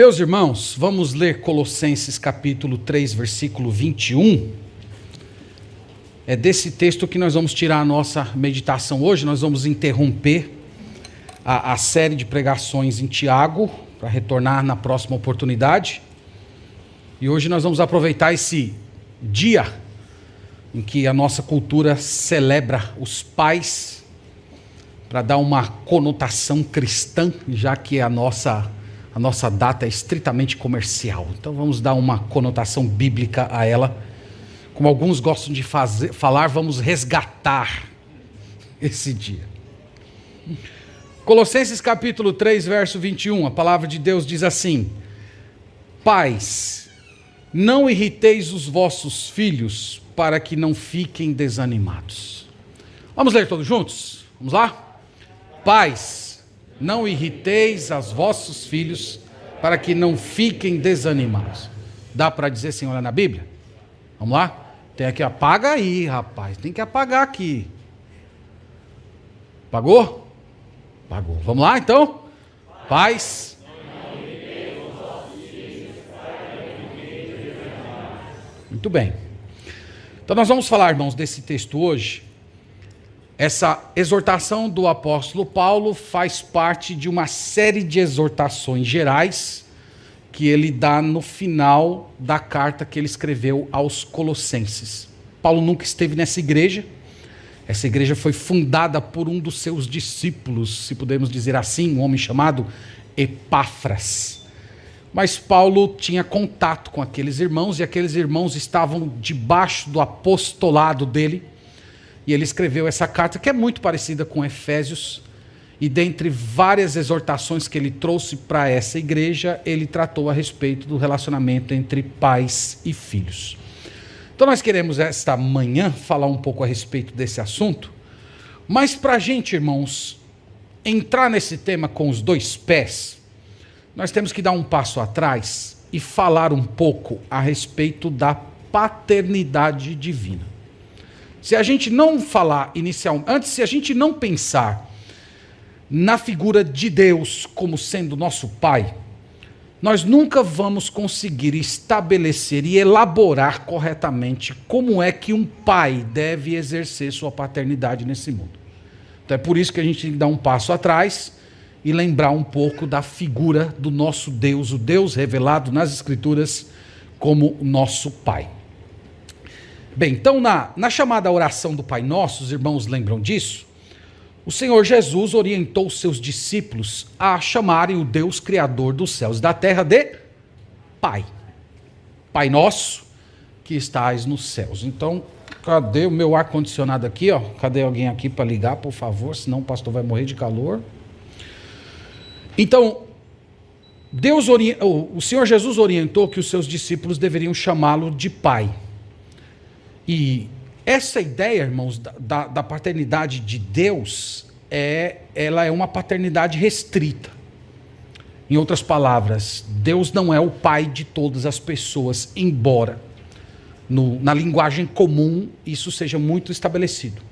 Meus irmãos, vamos ler Colossenses capítulo 3, versículo 21. É desse texto que nós vamos tirar a nossa meditação hoje. Nós vamos interromper a, a série de pregações em Tiago, para retornar na próxima oportunidade. E hoje nós vamos aproveitar esse dia em que a nossa cultura celebra os pais, para dar uma conotação cristã, já que a nossa, a nossa data é estritamente comercial. Então vamos dar uma conotação bíblica a ela. Como alguns gostam de fazer, falar, vamos resgatar esse dia. Colossenses capítulo 3, verso 21, a palavra de Deus diz assim: Pais, não irriteis os vossos filhos para que não fiquem desanimados. Vamos ler todos juntos? Vamos lá? Pais, não irriteis os vossos filhos para que não fiquem desanimados. Dá para dizer olha na Bíblia? Vamos lá? Tem aqui, apaga aí, rapaz. Tem que apagar aqui. Pagou? Pagou. Vamos lá então? Pais, Muito bem. Então nós vamos falar, irmãos, desse texto hoje. Essa exortação do apóstolo Paulo faz parte de uma série de exortações gerais que ele dá no final da carta que ele escreveu aos Colossenses. Paulo nunca esteve nessa igreja. Essa igreja foi fundada por um dos seus discípulos, se podemos dizer assim, um homem chamado Epáfras. Mas Paulo tinha contato com aqueles irmãos e aqueles irmãos estavam debaixo do apostolado dele. E ele escreveu essa carta que é muito parecida com Efésios. E dentre várias exortações que ele trouxe para essa igreja, ele tratou a respeito do relacionamento entre pais e filhos. Então nós queremos esta manhã falar um pouco a respeito desse assunto. Mas para a gente, irmãos, entrar nesse tema com os dois pés, nós temos que dar um passo atrás e falar um pouco a respeito da paternidade divina. Se a gente não falar inicialmente, antes, se a gente não pensar na figura de Deus como sendo nosso Pai, nós nunca vamos conseguir estabelecer e elaborar corretamente como é que um pai deve exercer sua paternidade nesse mundo. Então é por isso que a gente tem que dar um passo atrás e lembrar um pouco da figura do nosso Deus, o Deus revelado nas Escrituras como nosso Pai. Bem, então na, na chamada oração do Pai Nosso, os irmãos lembram disso? O Senhor Jesus orientou seus discípulos a chamarem o Deus Criador dos céus e da terra de Pai. Pai Nosso que estás nos céus. Então, cadê o meu ar-condicionado aqui? Ó? Cadê alguém aqui para ligar, por favor? Senão o pastor vai morrer de calor. Então, Deus o Senhor Jesus orientou que os seus discípulos deveriam chamá-lo de pai. E essa ideia, irmãos, da, da, paternidade de Deus, é, ela é uma paternidade restrita. Em outras palavras, Deus não é o pai de todas as pessoas, embora no, na linguagem comum isso seja muito estabelecido.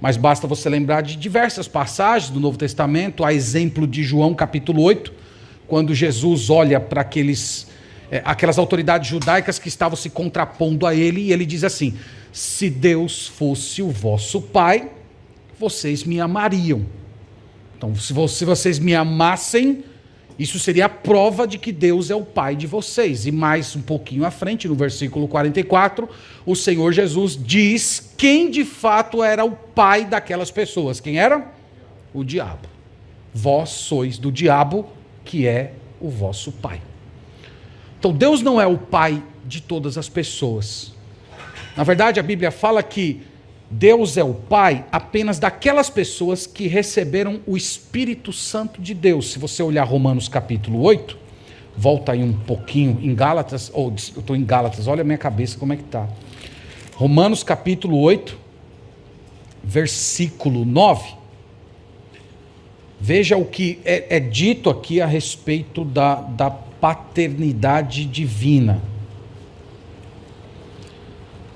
Mas basta você lembrar de diversas passagens do Novo Testamento, a exemplo de João capítulo 8, quando Jesus olha para aqueles, é, aquelas autoridades judaicas que estavam se contrapondo a ele, e ele diz assim: Se Deus fosse o vosso Pai, vocês me amariam. Então, se vocês me amassem, isso seria a prova de que Deus é o Pai de vocês. E mais um pouquinho à frente, no versículo 44, o Senhor Jesus diz quem de fato era o pai daquelas pessoas. Quem era? O diabo. Vós sois do diabo, que é o vosso pai. Então Deus não é o pai de todas as pessoas. Na verdade, a Bíblia fala que Deus é o Pai apenas daquelas pessoas que receberam o Espírito Santo de Deus. Se você olhar Romanos capítulo 8, volta aí um pouquinho em Gálatas, ou eu estou em Gálatas, olha a minha cabeça como é que está. Romanos capítulo 8, versículo 9. Veja o que é, é dito aqui a respeito da, da paternidade divina.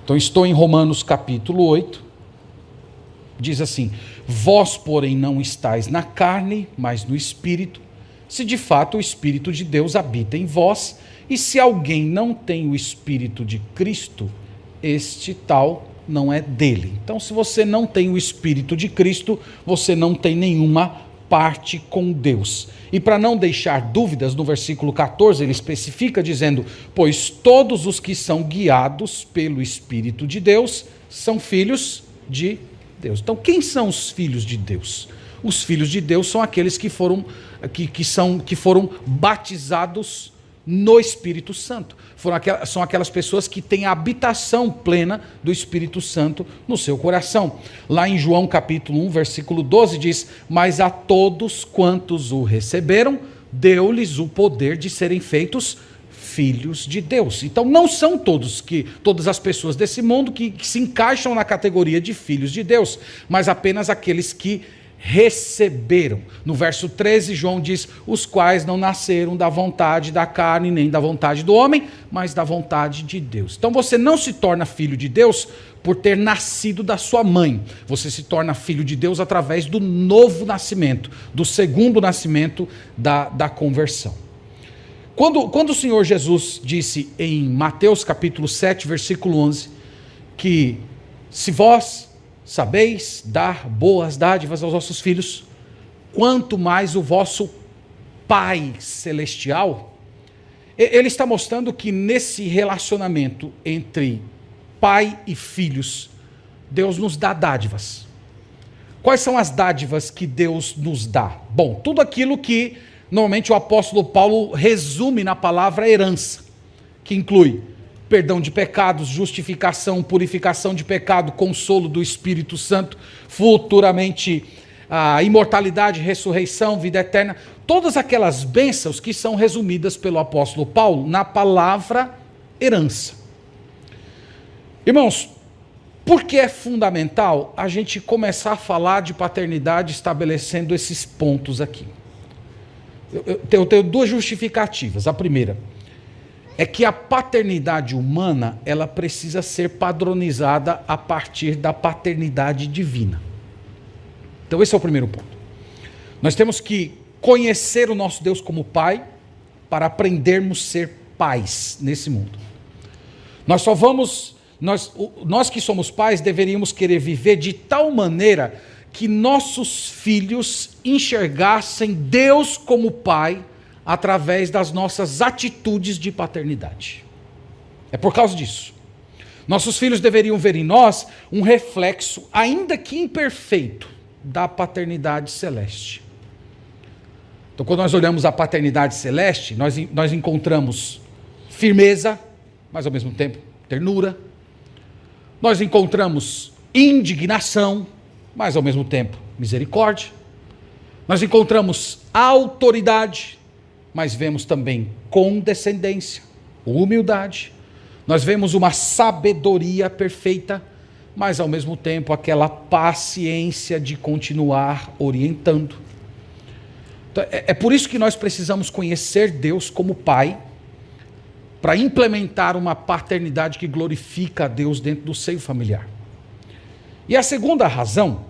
Então, estou em Romanos capítulo 8, diz assim: Vós, porém, não estáis na carne, mas no espírito, se de fato o Espírito de Deus habita em vós, e se alguém não tem o Espírito de Cristo, este tal não é dele. Então, se você não tem o Espírito de Cristo, você não tem nenhuma parte com Deus. E para não deixar dúvidas, no versículo 14 ele especifica dizendo: Pois todos os que são guiados pelo Espírito de Deus são filhos de Deus. Então, quem são os filhos de Deus? Os filhos de Deus são aqueles que foram, que, que são, que foram batizados no Espírito Santo. Aquelas, são aquelas pessoas que têm a habitação plena do Espírito Santo no seu coração. Lá em João capítulo 1, versículo 12 diz: "Mas a todos quantos o receberam, deu-lhes o poder de serem feitos filhos de Deus". Então não são todos que todas as pessoas desse mundo que, que se encaixam na categoria de filhos de Deus, mas apenas aqueles que receberam. No verso 13, João diz: Os quais não nasceram da vontade da carne, nem da vontade do homem, mas da vontade de Deus. Então você não se torna filho de Deus por ter nascido da sua mãe. Você se torna filho de Deus através do novo nascimento, do segundo nascimento da, da conversão. Quando, quando o Senhor Jesus disse em Mateus capítulo 7, versículo 11, que se vós sabeis dar boas dádivas aos vossos filhos, quanto mais o vosso Pai Celestial. Ele está mostrando que nesse relacionamento entre pai e filhos, Deus nos dá dádivas. Quais são as dádivas que Deus nos dá? Bom, tudo aquilo que normalmente o apóstolo Paulo resume na palavra herança, que inclui perdão de pecados, justificação, purificação de pecado, consolo do Espírito Santo, futuramente a imortalidade, ressurreição, vida eterna, todas aquelas bênçãos que são resumidas pelo apóstolo Paulo na palavra herança. Irmãos, por que é fundamental a gente começar a falar de paternidade estabelecendo esses pontos aqui? Eu, eu, eu tenho duas justificativas. A primeira, é que a paternidade humana ela precisa ser padronizada a partir da paternidade divina. Então esse é o primeiro ponto. Nós temos que conhecer o nosso Deus como Pai para aprendermos a ser pais nesse mundo. Nós só vamos, nós, nós que somos pais deveríamos querer viver de tal maneira que nossos filhos enxergassem Deus como Pai através das nossas atitudes de paternidade. É por causa disso. Nossos filhos deveriam ver em nós um reflexo, ainda que imperfeito, da paternidade celeste. Então, quando nós olhamos a paternidade celeste, nós, nós encontramos firmeza, mas ao mesmo tempo ternura. Nós encontramos indignação, mas ao mesmo tempo misericórdia. Nós encontramos autoridade, mas vemos também condescendência, humildade. Nós vemos uma sabedoria perfeita, mas ao mesmo tempo aquela paciência de continuar orientando. Então, é, é por isso que nós precisamos conhecer Deus como Pai, para implementar uma paternidade que glorifica a Deus dentro do seio familiar. E a segunda razão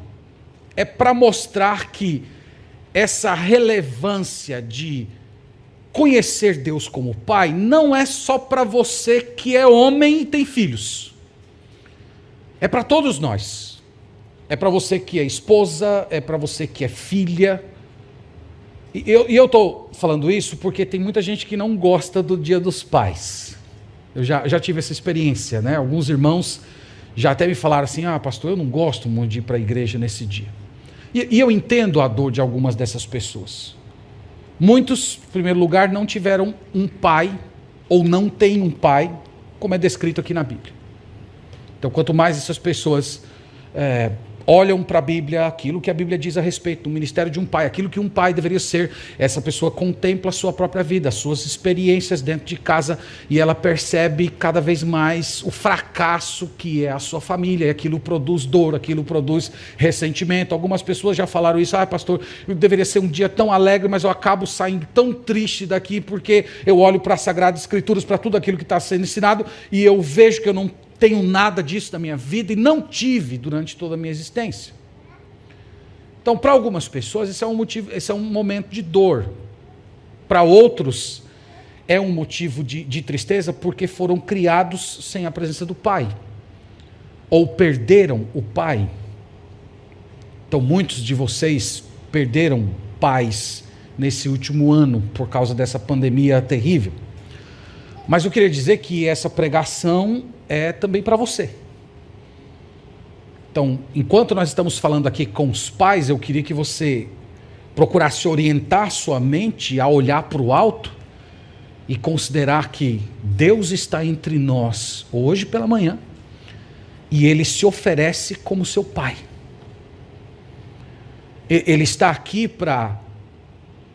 é para mostrar que essa relevância de conhecer Deus como Pai não é só para você que é homem e tem filhos. É para todos nós. É para você que é esposa, é para você que é filha. E eu estou falando isso porque tem muita gente que não gosta do Dia dos Pais. Eu já, já tive essa experiência, né? Alguns irmãos já até me falaram assim: ah, pastor, eu não gosto muito de ir para a igreja nesse dia. E, e eu entendo a dor de algumas dessas pessoas. Muitos, em primeiro lugar, não tiveram um pai ou não têm um pai, como é descrito aqui na Bíblia. Então, quanto mais essas pessoas é, olham para a Bíblia, aquilo que a Bíblia diz a respeito do ministério de um pai, aquilo que um pai deveria ser. Essa pessoa contempla a sua própria vida, as suas experiências dentro de casa e ela percebe cada vez mais o fracasso que é a sua família, e aquilo produz dor, aquilo produz ressentimento. Algumas pessoas já falaram isso, ah, pastor, deveria ser um dia tão alegre, mas eu acabo saindo tão triste daqui porque eu olho para as Sagradas Escrituras, para tudo aquilo que está sendo ensinado e eu vejo que eu não tenho nada disso na minha vida e não tive durante toda a minha existência. Então, para algumas pessoas, esse é um motivo, esse é um momento de dor. para outros é um motivo de, de tristeza porque foram criados sem a presença do pai, ou perderam o pai. Então, muitos de vocês perderam pais nesse último ano por causa dessa pandemia terrível. Mas eu queria dizer que essa pregação é também para você. Então, enquanto nós estamos falando aqui com os pais, eu queria que você procurasse orientar sua mente a olhar para o alto e considerar que Deus está entre nós hoje pela manhã e ele se oferece como seu pai. Ele está aqui para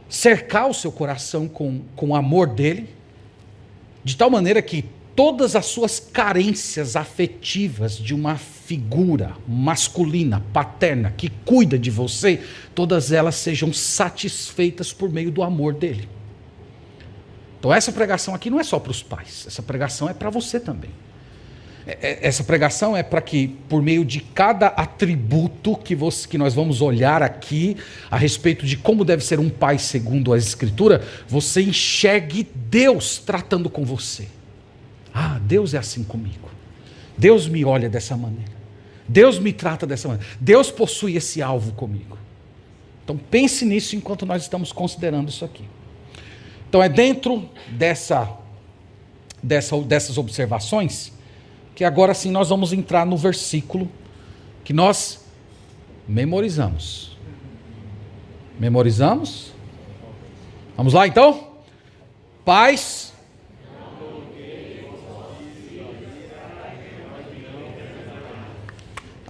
cercar o seu coração com, com o amor dele, de tal maneira que todas as suas carências afetivas de uma figura masculina, paterna, que cuida de você, todas elas sejam satisfeitas por meio do amor dele. Então, essa pregação aqui não é só para os pais, essa pregação é para você também. É, é, essa pregação é para que, por meio de cada atributo que, você, que nós vamos olhar aqui, a respeito de como deve ser um pai segundo a Escritura, você enxergue Deus tratando com você. Ah, Deus é assim comigo. Deus me olha dessa maneira. Deus me trata dessa maneira. Deus possui esse alvo comigo. Então pense nisso enquanto nós estamos considerando isso aqui. Então é dentro dessa, dessa dessas observações que agora sim nós vamos entrar no versículo que nós memorizamos. Memorizamos? Vamos lá então? Paz.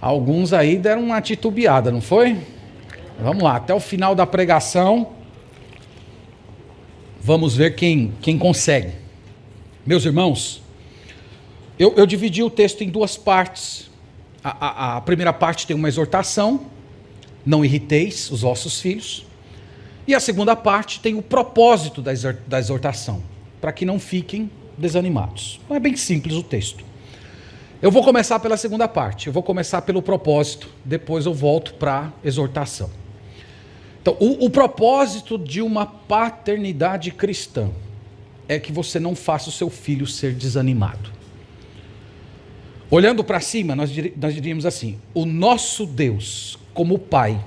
Alguns aí deram uma titubeada, não foi? Vamos lá, até o final da pregação. Vamos ver quem, quem consegue. Meus irmãos, eu, eu dividi o texto em duas partes. A, a, a primeira parte tem uma exortação, não irriteis os vossos filhos. E a segunda parte tem o propósito da, exortação, para que não fiquem desanimados. Não é bem simples o texto. Eu vou começar pela segunda parte, eu vou começar pelo propósito, depois eu volto para a exortação. Então, o, o propósito de uma paternidade cristã é que você não faça o seu filho ser desanimado. Olhando para cima, nós, nós diríamos assim: o nosso Deus, como Pai,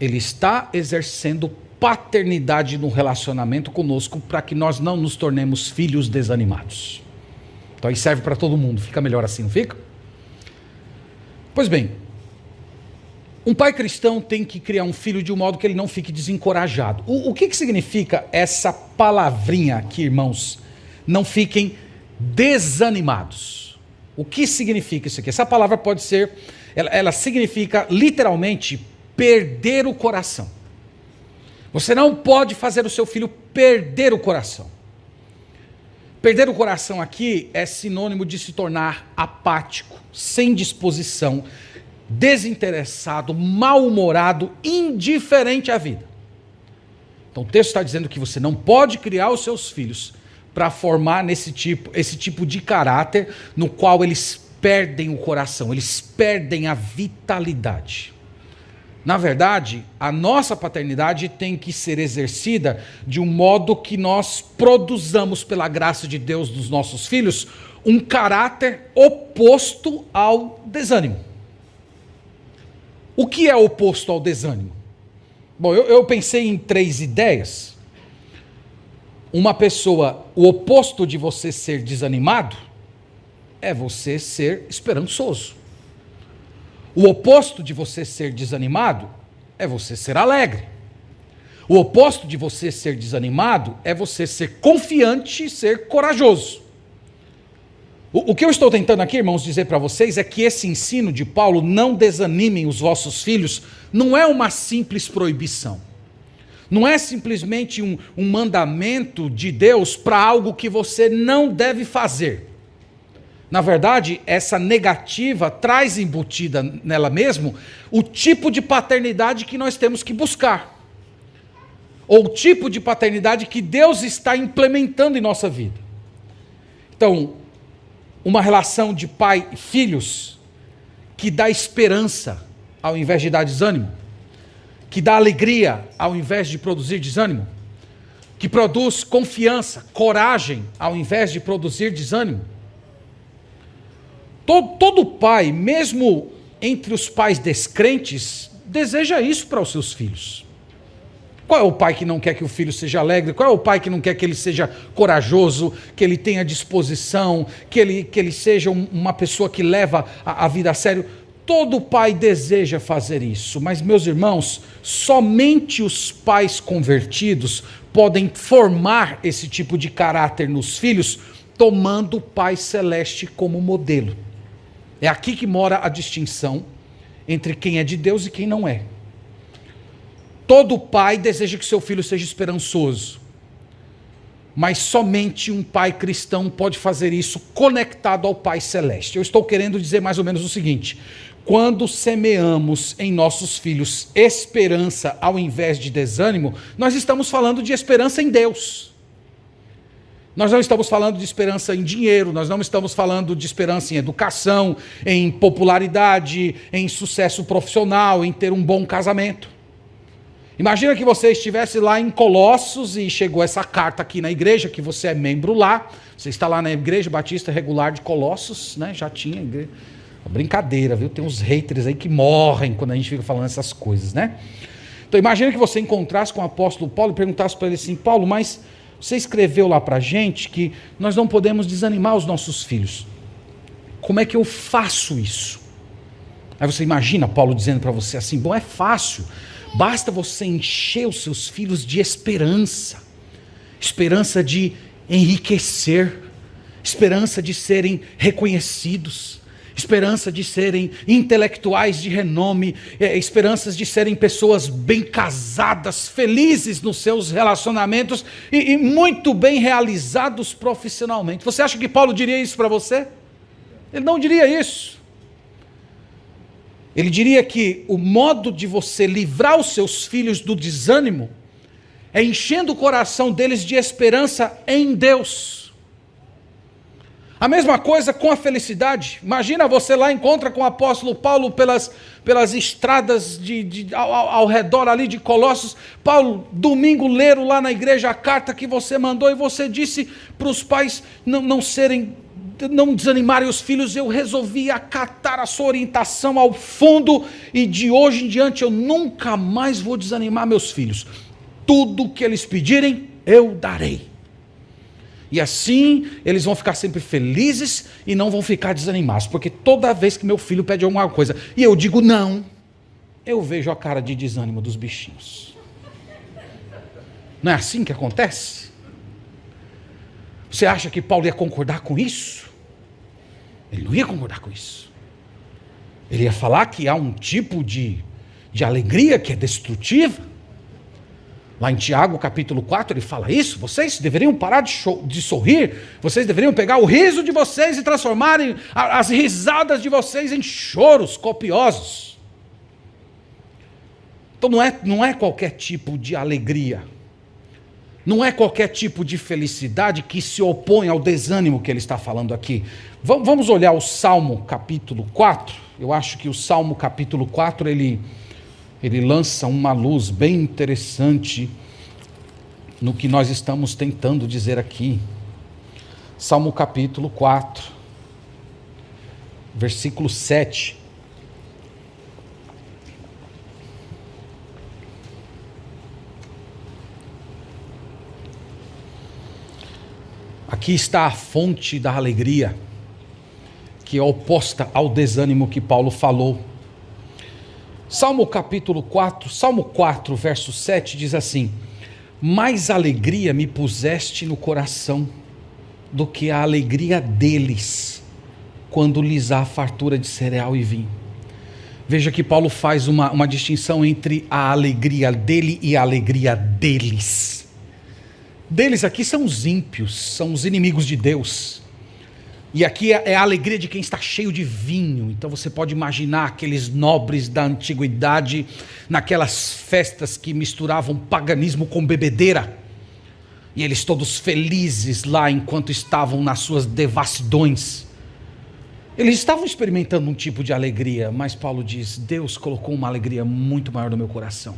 Ele está exercendo paternidade no relacionamento conosco para que nós não nos tornemos filhos desanimados. Então aí serve para todo mundo, fica melhor assim, não fica? Pois bem, um pai cristão tem que criar um filho de um modo que ele não fique desencorajado. O, o que, que significa essa palavrinha aqui, irmãos? Não fiquem desanimados. O que significa isso aqui? Essa palavra pode ser, ela, ela significa literalmente perder o coração. Você não pode fazer o seu filho perder o coração. Perder o coração aqui é sinônimo de se tornar apático, sem disposição, desinteressado, mal-humorado, indiferente à vida. Então o texto está dizendo que você não pode criar os seus filhos para formar nesse tipo, esse tipo de caráter no qual eles perdem o coração, eles perdem a vitalidade. Na verdade, a nossa paternidade tem que ser exercida de um modo que nós produzamos, pela graça de Deus, dos nossos filhos, um caráter oposto ao desânimo. O que é oposto ao desânimo? Bom, eu, eu pensei em três ideias uma pessoa, o oposto de você ser desanimado é você ser esperançoso. O oposto de você ser desanimado é você ser alegre. O oposto de você ser desanimado é você ser confiante e ser corajoso. O, o que eu estou tentando aqui, irmãos, dizer para vocês é que esse ensino de Paulo, não desanimem os vossos filhos, não é uma simples proibição. Não é simplesmente um, um mandamento de Deus para algo que você não deve fazer. Na verdade, essa negativa traz embutida nela mesmo o tipo de paternidade que nós temos que buscar. Ou o tipo de paternidade que Deus está implementando em nossa vida. Então, uma relação de pai e filhos que dá esperança ao invés de dar desânimo que dá alegria ao invés de produzir desânimo. que produz confiança, coragem, ao invés de produzir desânimo. Todo, todo pai, mesmo entre os pais descrentes, deseja isso para os seus filhos. Qual é o pai que não quer que o filho seja alegre? Qual é o pai que não quer que ele seja corajoso, que ele tenha disposição, que ele, que ele seja uma pessoa que leva a, a vida a sério? Todo pai deseja fazer isso, mas, meus irmãos, somente os pais convertidos podem formar esse tipo de caráter nos filhos, tomando o Pai Celeste como modelo. É aqui que mora a distinção entre quem é de Deus e quem não é. Todo pai deseja que seu filho seja esperançoso. Mas somente um pai cristão pode fazer isso conectado ao Pai Celeste. Eu estou querendo dizer mais ou menos o seguinte: quando semeamos em nossos filhos esperança ao invés de desânimo, nós estamos falando de esperança em Deus. Nós não estamos falando de esperança em dinheiro, nós não estamos falando de esperança em educação, em popularidade, em sucesso profissional, em ter um bom casamento. Imagina que você estivesse lá em Colossos e chegou essa carta aqui na igreja, que você é membro lá. Você está lá na Igreja Batista Regular de Colossos, né? Já tinha igreja. Brincadeira, viu? Tem uns haters aí que morrem quando a gente fica falando essas coisas, né? Então imagina que você encontrasse com o apóstolo Paulo e perguntasse para ele assim: Paulo, mas você escreveu lá para gente que nós não podemos desanimar os nossos filhos. Como é que eu faço isso? Aí você imagina Paulo dizendo para você assim: bom, é fácil. Basta você encher os seus filhos de esperança, esperança de enriquecer, esperança de serem reconhecidos, esperança de serem intelectuais de renome, é, esperanças de serem pessoas bem casadas, felizes nos seus relacionamentos e, e muito bem realizados profissionalmente. Você acha que Paulo diria isso para você? Ele não diria isso. Ele diria que o modo de você livrar os seus filhos do desânimo é enchendo o coração deles de esperança em Deus. A mesma coisa com a felicidade. Imagina você lá encontra com o apóstolo Paulo pelas, pelas estradas de, de ao, ao, redor ali de Colossos. Paulo, domingo, leram lá na igreja a carta que você mandou e você disse para os pais não, não serem não desanimarem os filhos, eu resolvi acatar a sua orientação ao fundo e de hoje em diante eu nunca mais vou desanimar meus filhos. Tudo que eles pedirem, eu darei. E assim eles vão ficar sempre felizes e não vão ficar desanimados, porque toda vez que meu filho pede alguma coisa e eu digo não, eu vejo a cara de desânimo dos bichinhos. Não é assim que acontece? Você acha que Paulo ia concordar com isso? Ele não ia concordar com isso. Ele ia falar que há um tipo de, de alegria que é destrutiva. Lá em Tiago capítulo 4 ele fala isso. Vocês deveriam parar de, de sorrir. Vocês deveriam pegar o riso de vocês e transformarem as risadas de vocês em choros copiosos. Então não é, não é qualquer tipo de alegria não é qualquer tipo de felicidade que se opõe ao desânimo que ele está falando aqui. Vamos olhar o Salmo capítulo 4. Eu acho que o Salmo capítulo 4 ele, ele lança uma luz bem interessante no que nós estamos tentando dizer aqui. Salmo capítulo 4, versículo 7. Aqui está a fonte da alegria, que é oposta ao desânimo que Paulo falou. Salmo capítulo 4, Salmo 4, verso 7 diz assim: Mais alegria me puseste no coração do que a alegria deles, quando lhes há fartura de cereal e vinho. Veja que Paulo faz uma, uma distinção entre a alegria dele e a alegria deles deles aqui são os ímpios, são os inimigos de Deus. E aqui é, é a alegria de quem está cheio de vinho. Então você pode imaginar aqueles nobres da antiguidade naquelas festas que misturavam paganismo com bebedeira. E eles todos felizes lá enquanto estavam nas suas devassidões. Eles estavam experimentando um tipo de alegria, mas Paulo diz: Deus colocou uma alegria muito maior no meu coração.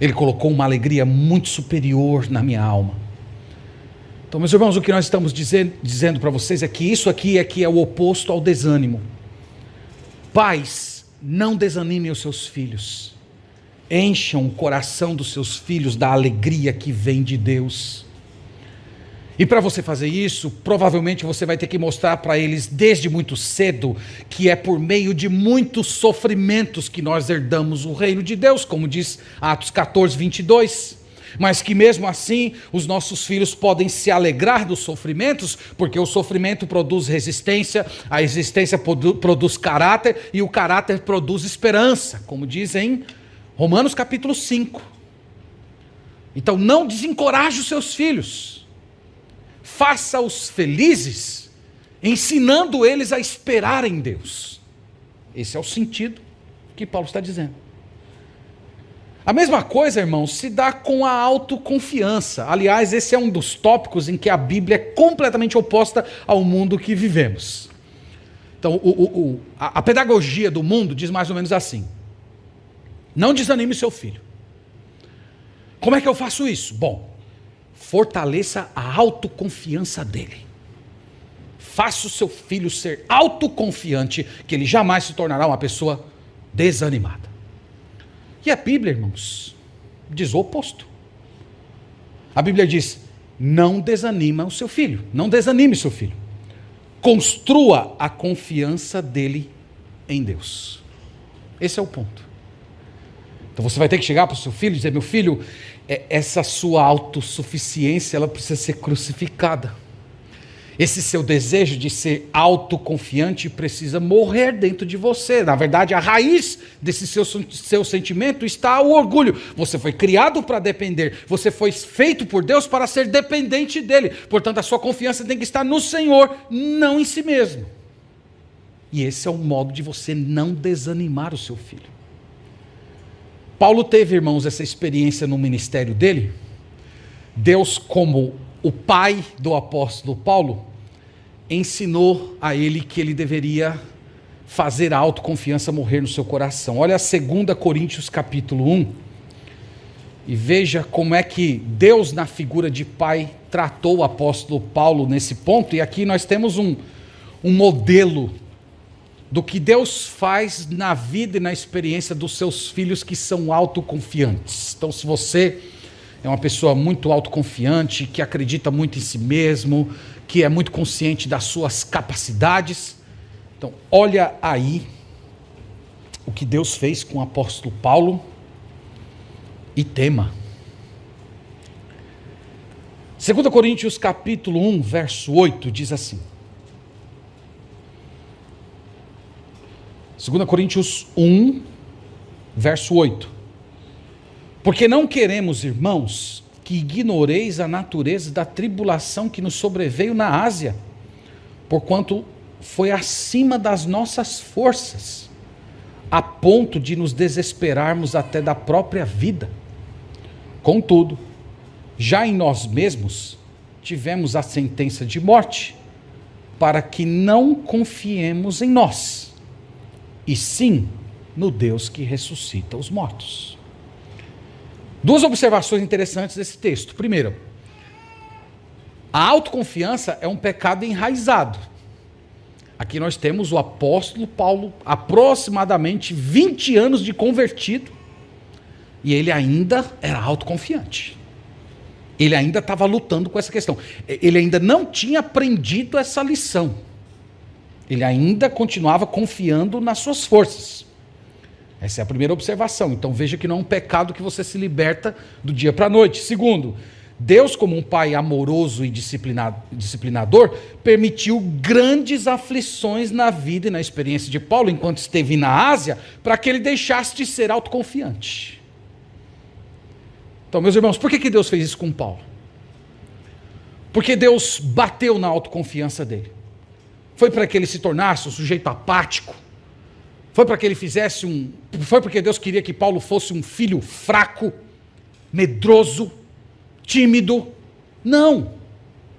Ele colocou uma alegria muito superior na minha alma. Então, meus irmãos, o que nós estamos dizendo, dizendo para vocês é que isso aqui é que é o oposto ao desânimo. Pais, não desanimem os seus filhos. Encham o coração dos seus filhos da alegria que vem de Deus. E para você fazer isso, provavelmente você vai ter que mostrar para eles desde muito cedo que é por meio de muitos sofrimentos que nós herdamos o reino de Deus, como diz Atos 14, 22. Mas que mesmo assim os nossos filhos podem se alegrar dos sofrimentos, porque o sofrimento produz resistência, a resistência produz caráter e o caráter produz esperança, como diz em Romanos capítulo 5. Então não desencoraje os seus filhos faça-os felizes, ensinando eles a esperar em Deus. Esse é o sentido que Paulo está dizendo. A mesma coisa, irmãos, se dá com a autoconfiança. Aliás, esse é um dos tópicos em que a Bíblia é completamente oposta ao mundo que vivemos. Então, o, o, o, a, a pedagogia do mundo diz mais ou menos assim: não desanime seu filho. Como é que eu faço isso? Bom, fortaleça a autoconfiança dele. Faça o seu filho ser autoconfiante, que ele jamais se tornará uma pessoa desanimada. E a Bíblia, irmãos, diz o oposto. A Bíblia diz: não desanima o seu filho, não desanime seu filho. Construa a confiança dele em Deus. Esse é o ponto. Então você vai ter que chegar para o seu filho e dizer: meu filho, é, essa sua autossuficiência ela precisa ser crucificada. Esse seu desejo de ser autoconfiante precisa morrer dentro de você. Na verdade, a raiz desse seu, seu sentimento está o orgulho. Você foi criado para depender. Você foi feito por Deus para ser dependente dele. Portanto, a sua confiança tem que estar no Senhor, não em si mesmo. E esse é o modo de você não desanimar o seu filho. Paulo teve, irmãos, essa experiência no ministério dele. Deus, como o pai do apóstolo Paulo, ensinou a ele que ele deveria fazer a autoconfiança morrer no seu coração. Olha 2 Coríntios capítulo 1 e veja como é que Deus, na figura de pai, tratou o apóstolo Paulo nesse ponto. E aqui nós temos um, um modelo do que Deus faz na vida e na experiência dos seus filhos que são autoconfiantes. Então, se você é uma pessoa muito autoconfiante, que acredita muito em si mesmo, que é muito consciente das suas capacidades, então olha aí o que Deus fez com o apóstolo Paulo e tema. 2 Coríntios capítulo 1, verso 8 diz assim: 2 Coríntios 1, verso 8. Porque não queremos, irmãos, que ignoreis a natureza da tribulação que nos sobreveio na Ásia, porquanto foi acima das nossas forças, a ponto de nos desesperarmos até da própria vida. Contudo, já em nós mesmos tivemos a sentença de morte, para que não confiemos em nós e sim no Deus que ressuscita os mortos. Duas observações interessantes desse texto. Primeiro, a autoconfiança é um pecado enraizado. Aqui nós temos o apóstolo Paulo, aproximadamente 20 anos de convertido, e ele ainda era autoconfiante. Ele ainda estava lutando com essa questão. Ele ainda não tinha aprendido essa lição. Ele ainda continuava confiando nas suas forças. Essa é a primeira observação. Então veja que não é um pecado que você se liberta do dia para a noite. Segundo, Deus, como um pai amoroso e disciplinador, permitiu grandes aflições na vida e na experiência de Paulo enquanto esteve na Ásia, para que ele deixasse de ser autoconfiante. Então, meus irmãos, por que, que Deus fez isso com Paulo? Porque Deus bateu na autoconfiança dele. Foi para que ele se tornasse um sujeito apático? Foi para que ele fizesse um. Foi porque Deus queria que Paulo fosse um filho fraco, medroso, tímido? Não.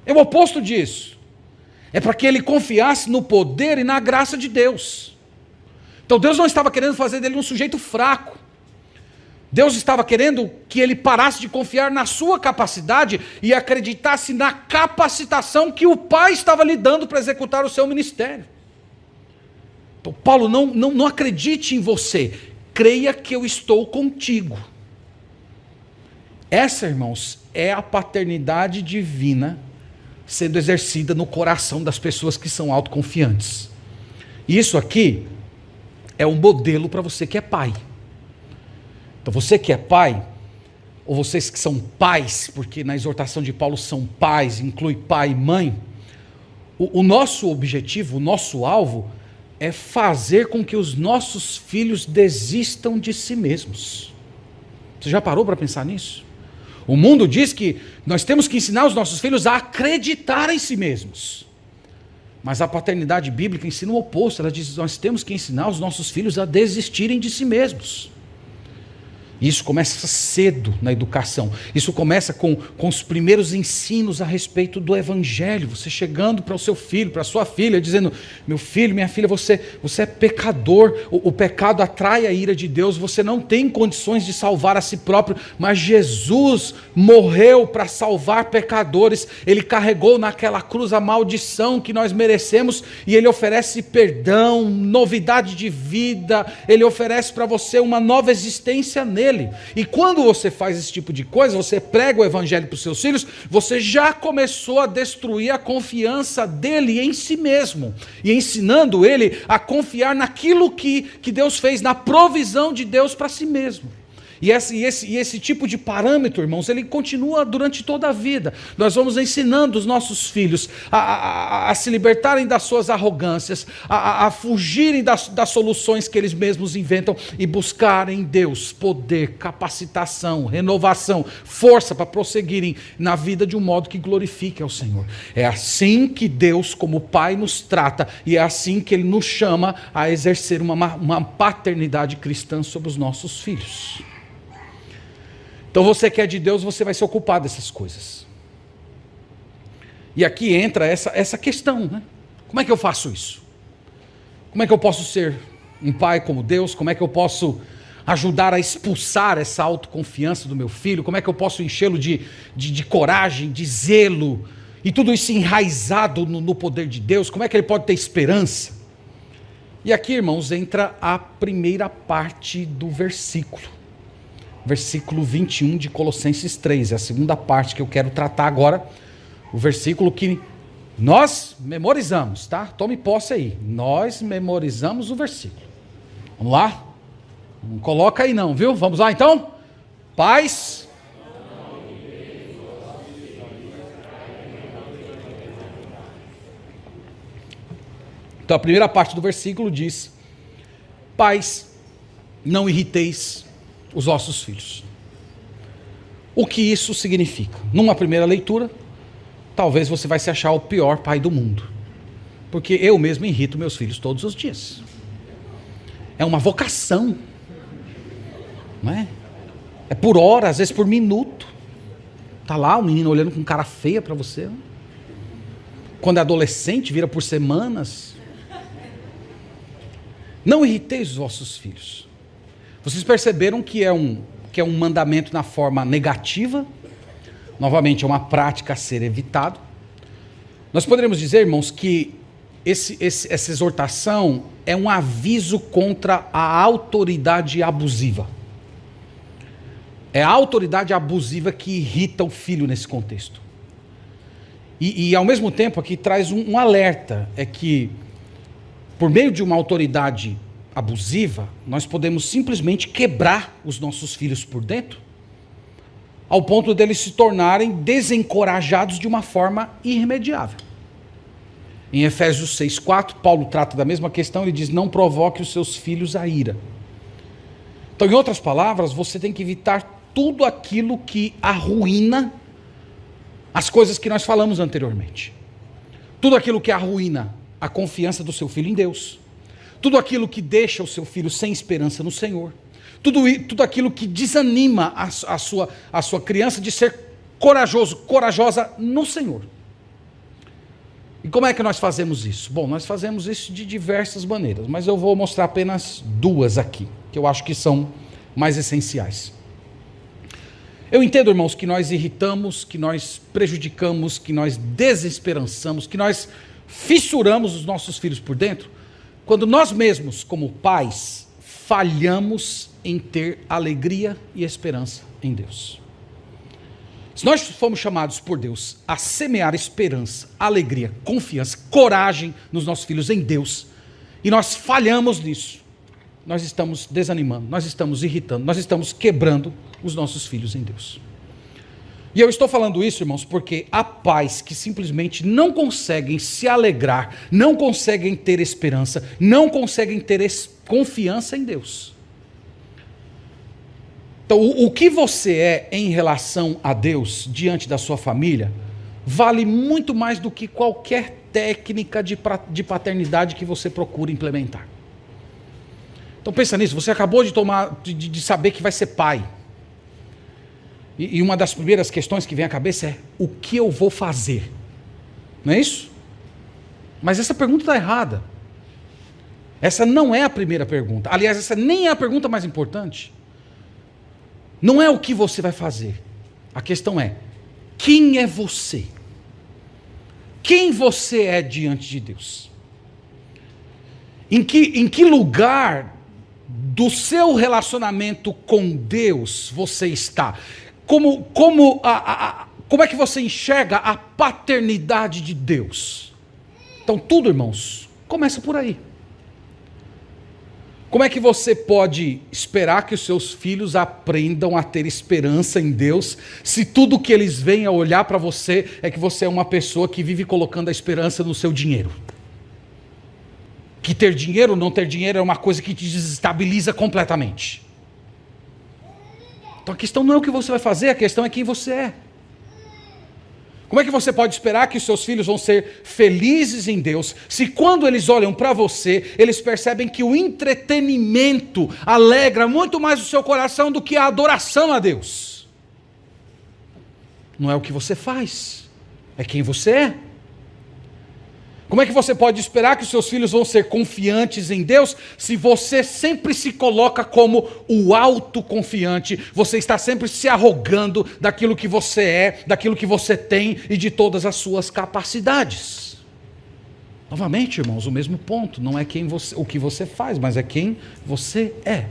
É o oposto disso. É para que ele confiasse no poder e na graça de Deus. Então Deus não estava querendo fazer dele um sujeito fraco. Deus estava querendo que ele parasse de confiar na sua capacidade e acreditasse na capacitação que o Pai estava lhe dando para executar o seu ministério. Paulo, não, não, não acredite em você, creia que eu estou contigo. Essa, irmãos, é a paternidade divina sendo exercida no coração das pessoas que são autoconfiantes. Isso aqui é um modelo para você que é pai. Então você que é pai, ou vocês que são pais, porque na exortação de Paulo são pais, inclui pai e mãe, o, o nosso objetivo, o nosso alvo, é fazer com que os nossos filhos desistam de si mesmos. Você já parou para pensar nisso? O mundo diz que nós temos que ensinar os nossos filhos a acreditar em si mesmos. Mas a paternidade bíblica ensina o oposto. Ela diz nós temos que ensinar os nossos filhos a desistirem de si mesmos. Isso começa cedo na educação. Isso começa com, com os primeiros ensinos a respeito do Evangelho. Você chegando para o seu filho, para a sua filha, dizendo: Meu filho, minha filha, você, você é pecador. O, o pecado atrai a ira de Deus. Você não tem condições de salvar a si próprio. Mas Jesus morreu para salvar pecadores. Ele carregou naquela cruz a maldição que nós merecemos. E Ele oferece perdão, novidade de vida. Ele oferece para você uma nova existência nele dele. E quando você faz esse tipo de coisa, você prega o evangelho para os seus filhos, você já começou a destruir a confiança dele em si mesmo. E ensinando ele a confiar naquilo que, que Deus fez, na provisão de Deus para si mesmo. E esse, e, esse, e esse tipo de parâmetro, irmãos, ele continua durante toda a vida. Nós vamos ensinando os nossos filhos a, a, a se libertarem das suas arrogâncias, a, fugirem das, das soluções que eles mesmos inventam e buscarem em Deus poder, capacitação, renovação, força para prosseguirem na vida de um modo que glorifique ao Senhor. É assim que Deus, como Pai, nos trata e é assim que Ele nos chama a exercer uma, uma paternidade cristã sobre os nossos filhos. Então você que é de Deus, você vai se ocupar dessas coisas. E aqui entra essa, essa questão, né? Como é que eu faço isso? Como é que eu posso ser um pai como Deus? Como é que eu posso ajudar a expulsar essa autoconfiança do meu filho? Como é que eu posso enchê-lo de, de, de, coragem, de zelo? E tudo isso enraizado no, no poder de Deus? Como é que ele pode ter esperança? E aqui, irmãos, entra a primeira parte do versículo versículo 21 de Colossenses 3, é a segunda parte que eu quero tratar agora, o versículo que nós memorizamos, tá? Tome posse aí. Nós memorizamos o versículo. Vamos lá? Não coloca aí não, viu? Vamos lá então? Paz. Então a primeira parte do versículo diz: Pais, não irriteis os vossos filhos. O que isso significa? Numa primeira leitura, talvez você vai se achar o pior pai do mundo. Porque eu mesmo irrito meus filhos todos os dias. É uma vocação. Não é? É por hora, às vezes por minuto. Tá lá o menino olhando com cara feia para você. Quando é adolescente, vira por semanas. Não irriteis os vossos filhos. Vocês perceberam que é um, que é um mandamento na forma negativa? Novamente, é uma prática a ser evitado. Nós poderíamos dizer, irmãos, que esse, esse, essa exortação é um aviso contra a autoridade abusiva. É a autoridade abusiva que irrita o filho nesse contexto. E, e ao mesmo tempo aqui traz um, um alerta: é que, por meio de uma autoridade abusiva, nós podemos simplesmente quebrar os nossos filhos por dentro, ao ponto deles se tornarem desencorajados de uma forma irremediável. Em Efésios 6,4, Paulo trata da mesma questão, ele diz: Não provoque os seus filhos a ira. Então, em outras palavras, você tem que evitar tudo aquilo que arruína as coisas que nós falamos anteriormente. Tudo aquilo que arruína a confiança do seu filho em Deus tudo aquilo que deixa o seu filho sem esperança no Senhor, tudo, tudo aquilo que desanima a, a, sua, a sua criança de ser corajoso, corajosa no Senhor. E como é que nós fazemos isso? Bom, nós fazemos isso de diversas maneiras, mas eu vou mostrar apenas duas aqui, que eu acho que são mais essenciais. Eu entendo, irmãos, que nós irritamos, que nós prejudicamos, que nós desesperançamos, que nós fissuramos os nossos filhos por dentro, quando nós mesmos, como pais, falhamos em ter alegria e esperança em Deus. Se nós fomos chamados por Deus a semear esperança, alegria, confiança, coragem nos nossos filhos em Deus, e nós falhamos nisso, nós estamos desanimando, nós estamos irritando, nós estamos quebrando os nossos filhos em Deus. E eu estou falando isso, irmãos, porque há pais que simplesmente não conseguem se alegrar, não conseguem ter esperança, não conseguem ter confiança em Deus. Então, o, o que você é em relação a Deus diante da sua família vale muito mais do que qualquer técnica de, de paternidade que você procura implementar. Então pensa nisso, você acabou de tomar, de, de saber que vai ser pai. E, e uma das primeiras questões que vem à cabeça é: o que eu vou fazer? Não é isso? Mas essa pergunta está errada. Essa não é a primeira pergunta. Aliás, essa nem é a pergunta mais importante. Não é o que você vai fazer. A questão é: quem é você? Quem você é diante de Deus? Em que, em que lugar do seu relacionamento com Deus você está? Como, como, a, a, como é que você enxerga a paternidade de Deus? Então, tudo, irmãos, começa por aí. Como é que você pode esperar que os seus filhos aprendam a ter esperança em Deus, se tudo que eles veem a olhar para você é que você é uma pessoa que vive colocando a esperança no seu dinheiro? Que ter dinheiro ou não ter dinheiro é uma coisa que te desestabiliza completamente. Então a questão não é o que você vai fazer, a questão é quem você é. Como é que você pode esperar que os seus filhos vão ser felizes em Deus, se quando eles olham para você, eles percebem que o entretenimento alegra muito mais o seu coração do que a adoração a Deus? Não é o que você faz, é quem você é. Como é que você pode esperar que os seus filhos vão ser confiantes em Deus se você sempre se coloca como o autoconfiante? Você está sempre se arrogando daquilo que você é, daquilo que você tem e de todas as suas capacidades. Novamente, irmãos, o mesmo ponto, não é quem você, o que você faz, mas é quem você é.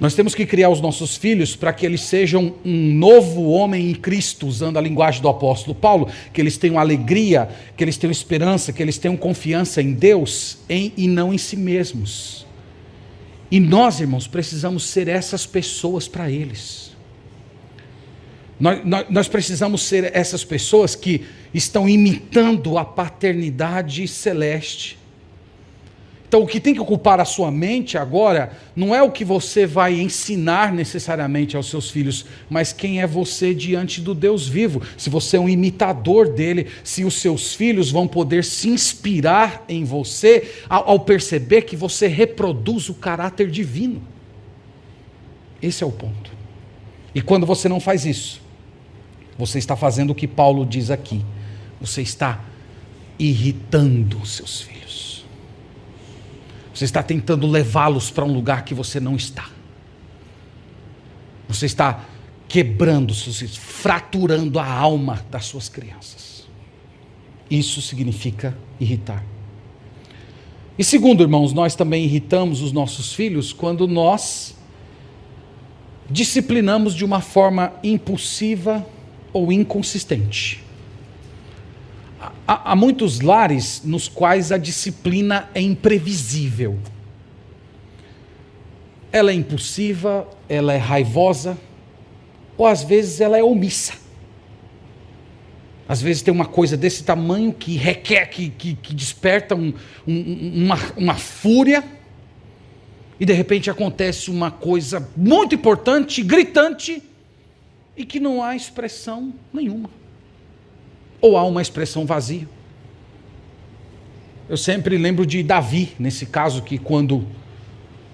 Nós temos que criar os nossos filhos para que eles sejam um novo homem em Cristo, usando a linguagem do apóstolo Paulo, que eles tenham alegria, que eles tenham esperança, que eles tenham confiança em Deus em, e não em si mesmos. E nós, irmãos, precisamos ser essas pessoas para eles. Nós, nós, nós precisamos ser essas pessoas que estão imitando a paternidade celeste então, o que tem que ocupar a sua mente agora não é o que você vai ensinar necessariamente aos seus filhos, mas quem é você diante do Deus vivo. Se você é um imitador dele, se os seus filhos vão poder se inspirar em você ao, ao perceber que você reproduz o caráter divino. Esse é o ponto. E quando você não faz isso, você está fazendo o que Paulo diz aqui. Você está irritando os seus filhos. Você está tentando levá-los para um lugar que você não está. Você está quebrando, fraturando a alma das suas crianças. Isso significa irritar. E segundo, irmãos, nós também irritamos os nossos filhos quando nós disciplinamos de uma forma impulsiva ou inconsistente. Há, há muitos lares nos quais a disciplina é imprevisível. Ela é impulsiva, ela é raivosa, ou às vezes ela é omissa. Às vezes tem uma coisa desse tamanho que requer, que, que, que desperta um, um, uma, uma fúria, e de repente acontece uma coisa muito importante, gritante, e que não há expressão nenhuma ou há uma expressão vazia. Eu sempre lembro de Davi, nesse caso, que quando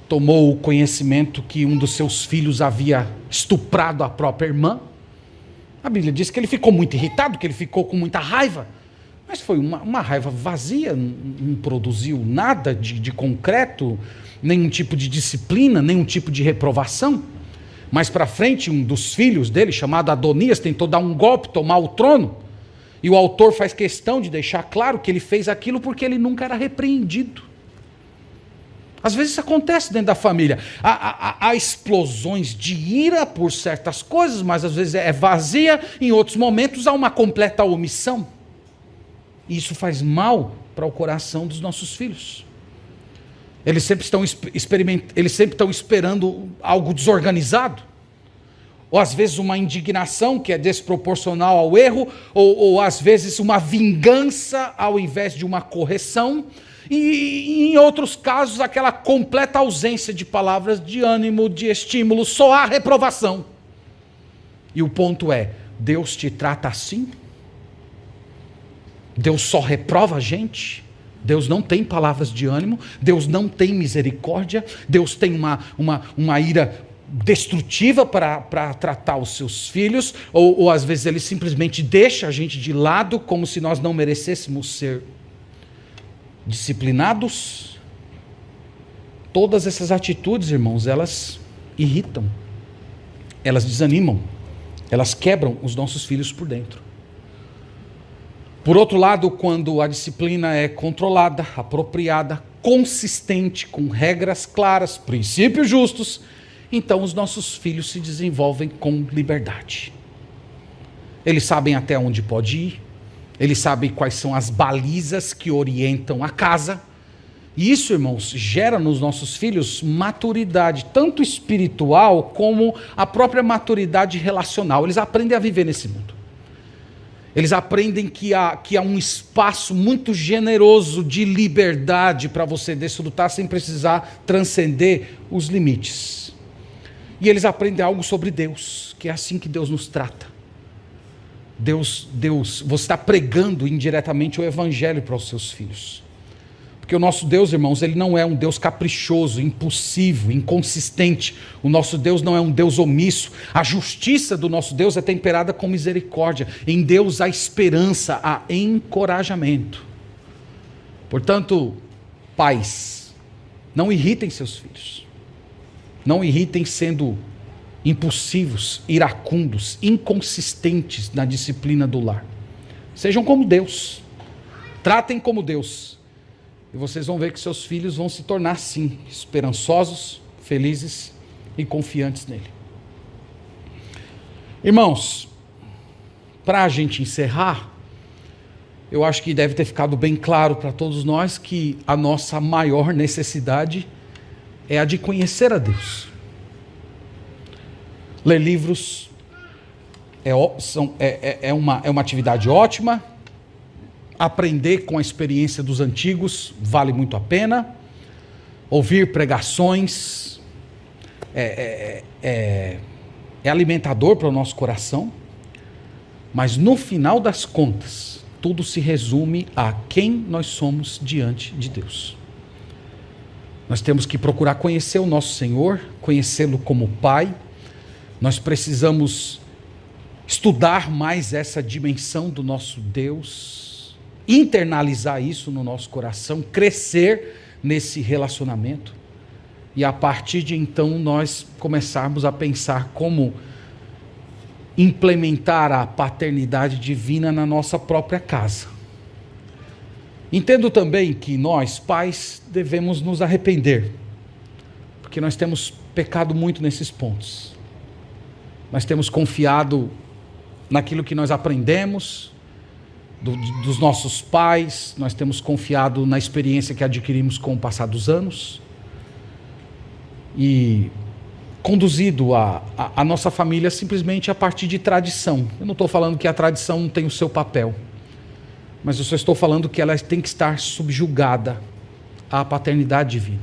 tomou o conhecimento que um dos seus filhos havia estuprado a própria irmã, a Bíblia diz que ele ficou muito irritado, que ele ficou com muita raiva, mas foi uma, uma raiva vazia, não, não produziu nada de, de concreto, nenhum tipo de disciplina, nenhum tipo de reprovação. Mais para frente, um dos filhos dele, chamado Adonias, tentou dar um golpe, tomar o trono. E o autor faz questão de deixar claro que ele fez aquilo porque ele nunca era repreendido. Às vezes isso acontece dentro da família. Há, há, há, explosões de ira por certas coisas, mas às vezes é vazia, em outros momentos há uma completa omissão. E isso faz mal para o coração dos nossos filhos. Eles sempre estão, eles sempre estão esperando algo desorganizado. Ou às vezes uma indignação que é desproporcional ao erro, ou, ou às vezes uma vingança ao invés de uma correção. E, em outros casos, aquela completa ausência de palavras de ânimo, de estímulo, só há reprovação. E o ponto é: Deus te trata assim? Deus só reprova a gente? Deus não tem palavras de ânimo, Deus não tem misericórdia, Deus tem uma, uma, uma ira destrutiva para, tratar os seus filhos, ou, ou às vezes ele simplesmente deixa a gente de lado como se nós não merecêssemos ser disciplinados. Todas essas atitudes, irmãos, elas irritam, elas desanimam, elas quebram os nossos filhos por dentro. Por outro lado, quando a disciplina é controlada, apropriada, consistente, com regras claras, princípios justos, então os nossos filhos se desenvolvem com liberdade. Eles sabem até onde pode ir, eles sabem quais são as balizas que orientam a casa. E isso, irmãos, gera nos nossos filhos maturidade, tanto espiritual como a própria maturidade relacional. Eles aprendem a viver nesse mundo. Eles aprendem que há, que há um espaço muito generoso de liberdade para você desfrutar sem precisar transcender os limites. E eles aprendem algo sobre Deus, que é assim que Deus nos trata. Deus, Deus, você está pregando indiretamente o evangelho para os seus filhos. Porque o nosso Deus, irmãos, ele não é um Deus caprichoso, impulsivo, inconsistente. O nosso Deus não é um Deus omisso. A justiça do nosso Deus é temperada com misericórdia. Em Deus há esperança, há encorajamento. Portanto, pais, não irritem seus filhos. Não irritem sendo impulsivos, iracundos, inconsistentes na disciplina do lar. Sejam como Deus. Tratem como Deus e vocês vão ver que seus filhos vão se tornar, sim, esperançosos, felizes e confiantes nele. Irmãos, para a gente encerrar, eu acho que deve ter ficado bem claro para todos nós que a nossa maior necessidade é a de conhecer a Deus. Ler livros é, são, é, é, é uma, é uma atividade ótima, aprender com a experiência dos antigos vale muito a pena. Ouvir pregações é, é, é, é alimentador para o nosso coração, mas no final das contas, tudo se resume a quem nós somos diante de Deus. Nós temos que procurar conhecer o nosso Senhor, conhecê-lo como Pai. Nós precisamos estudar mais essa dimensão do nosso Deus, internalizar isso no nosso coração, crescer nesse relacionamento e a partir de então nós começarmos a pensar como implementar a paternidade divina na nossa própria casa. Entendo também que nós, pais, devemos nos arrepender, porque nós temos pecado muito nesses pontos. Nós temos confiado naquilo que nós aprendemos, do, dos nossos pais, nós temos confiado na experiência que adquirimos com o passar dos anos e conduzido a, a, a nossa família simplesmente a partir de tradição. Eu não estou falando que a tradição tem o seu papel, mas eu só estou falando que ela tem que estar subjugada à paternidade divina.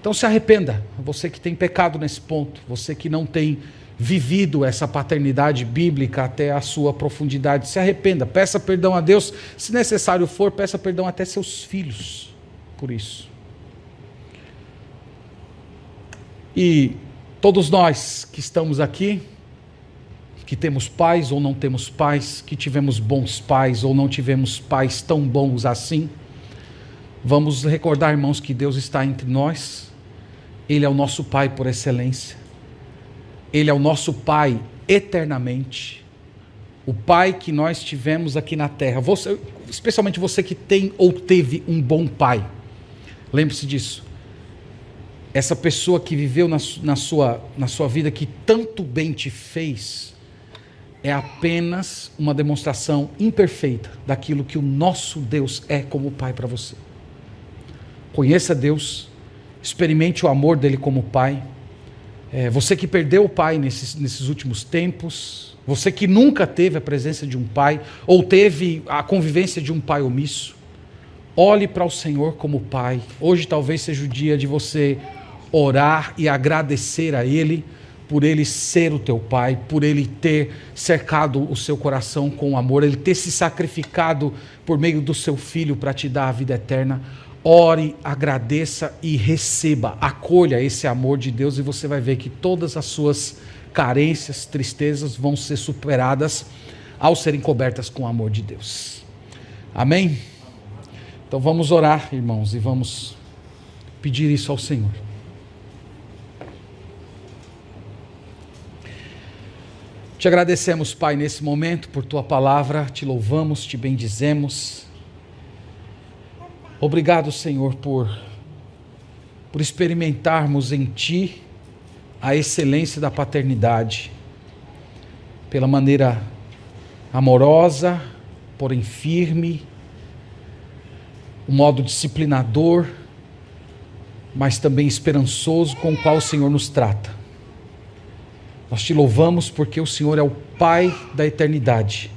Então se arrependa, você que tem pecado nesse ponto, você que não tem vivido essa paternidade bíblica até a sua profundidade. Se arrependa, peça perdão a Deus, se necessário for, peça perdão até seus filhos por isso. E todos nós que estamos aqui, que temos pais ou não temos pais, que tivemos bons pais ou não tivemos pais tão bons assim, vamos recordar, irmãos, que Deus está entre nós, Ele é o nosso Pai por excelência Ele é o nosso Pai eternamente. O Pai que nós tivemos aqui na terra. Você, especialmente você que tem ou teve um bom pai. Lembre-se disso. Essa pessoa que viveu na, na, sua, na sua vida, que tanto bem te fez, é apenas uma demonstração imperfeita daquilo que o nosso Deus é como Pai para você. Conheça Deus, experimente o amor dele como Pai. É, você que perdeu o Pai nesses, nesses últimos tempos, você que nunca teve a presença de um Pai, ou teve a convivência de um Pai omisso, olhe para o Senhor como Pai. Hoje talvez seja o dia de você orar e agradecer a Ele por Ele ser o teu Pai, por Ele ter cercado o seu coração com amor, Ele ter se sacrificado por meio do seu Filho para te dar a vida eterna. Ore, agradeça e receba, acolha esse amor de Deus e você vai ver que todas as suas carências, tristezas vão ser superadas ao serem cobertas com o amor de Deus. Amém? Então vamos orar, irmãos, e vamos pedir isso ao Senhor. Te agradecemos, Pai, nesse momento por tua palavra, te louvamos, te bendizemos. Obrigado, Senhor, por, por experimentarmos em Ti a excelência da paternidade, pela maneira amorosa, porém firme, o modo disciplinador, mas também esperançoso com o qual o Senhor nos trata. Nós te louvamos porque o Senhor é o Pai da eternidade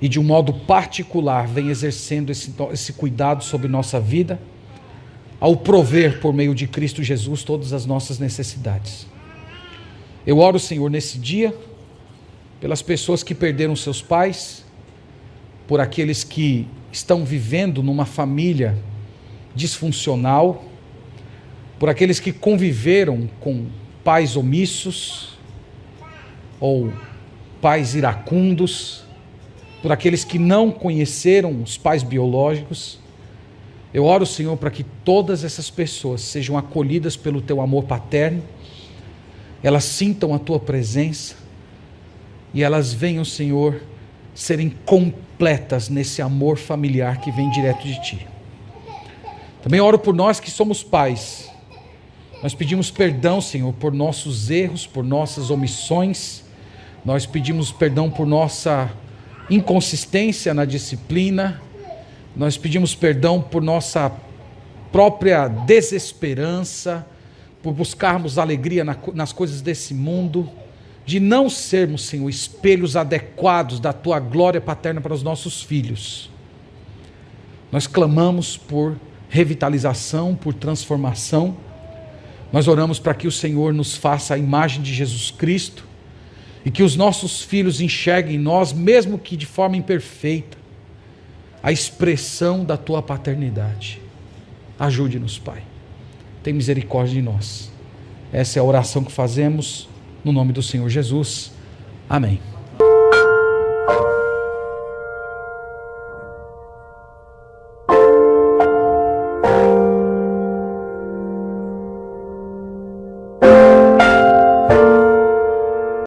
e de um modo particular vem exercendo esse, esse cuidado sobre nossa vida, ao prover por meio de Cristo Jesus todas as nossas necessidades. Eu oro, Senhor, nesse dia, pelas pessoas que perderam seus pais, por aqueles que estão vivendo numa família disfuncional, por aqueles que conviveram com pais omissos ou pais iracundos, por aqueles que não conheceram os pais biológicos. Eu oro, Senhor, para que todas essas pessoas sejam acolhidas pelo teu amor paterno, elas sintam a tua presença e elas venham, Senhor, serem completas nesse amor familiar que vem direto de ti. Também oro por nós que somos pais nós pedimos perdão, Senhor, por nossos erros, por nossas omissões. Nós pedimos perdão por nossa inconsistência na disciplina. Nós pedimos perdão por nossa própria desesperança, por buscarmos alegria nas coisas desse mundo, de não sermos, Senhor, espelhos adequados da tua glória paterna para os nossos filhos. Nós clamamos por revitalização, por transformação nós oramos para que o Senhor nos faça a imagem de Jesus Cristo e que os nossos filhos enxerguem em nós, mesmo que de forma imperfeita, a expressão da tua paternidade. Ajude-nos, Pai. Tem misericórdia de nós. Essa é a oração que fazemos no nome do Senhor Jesus. Amém.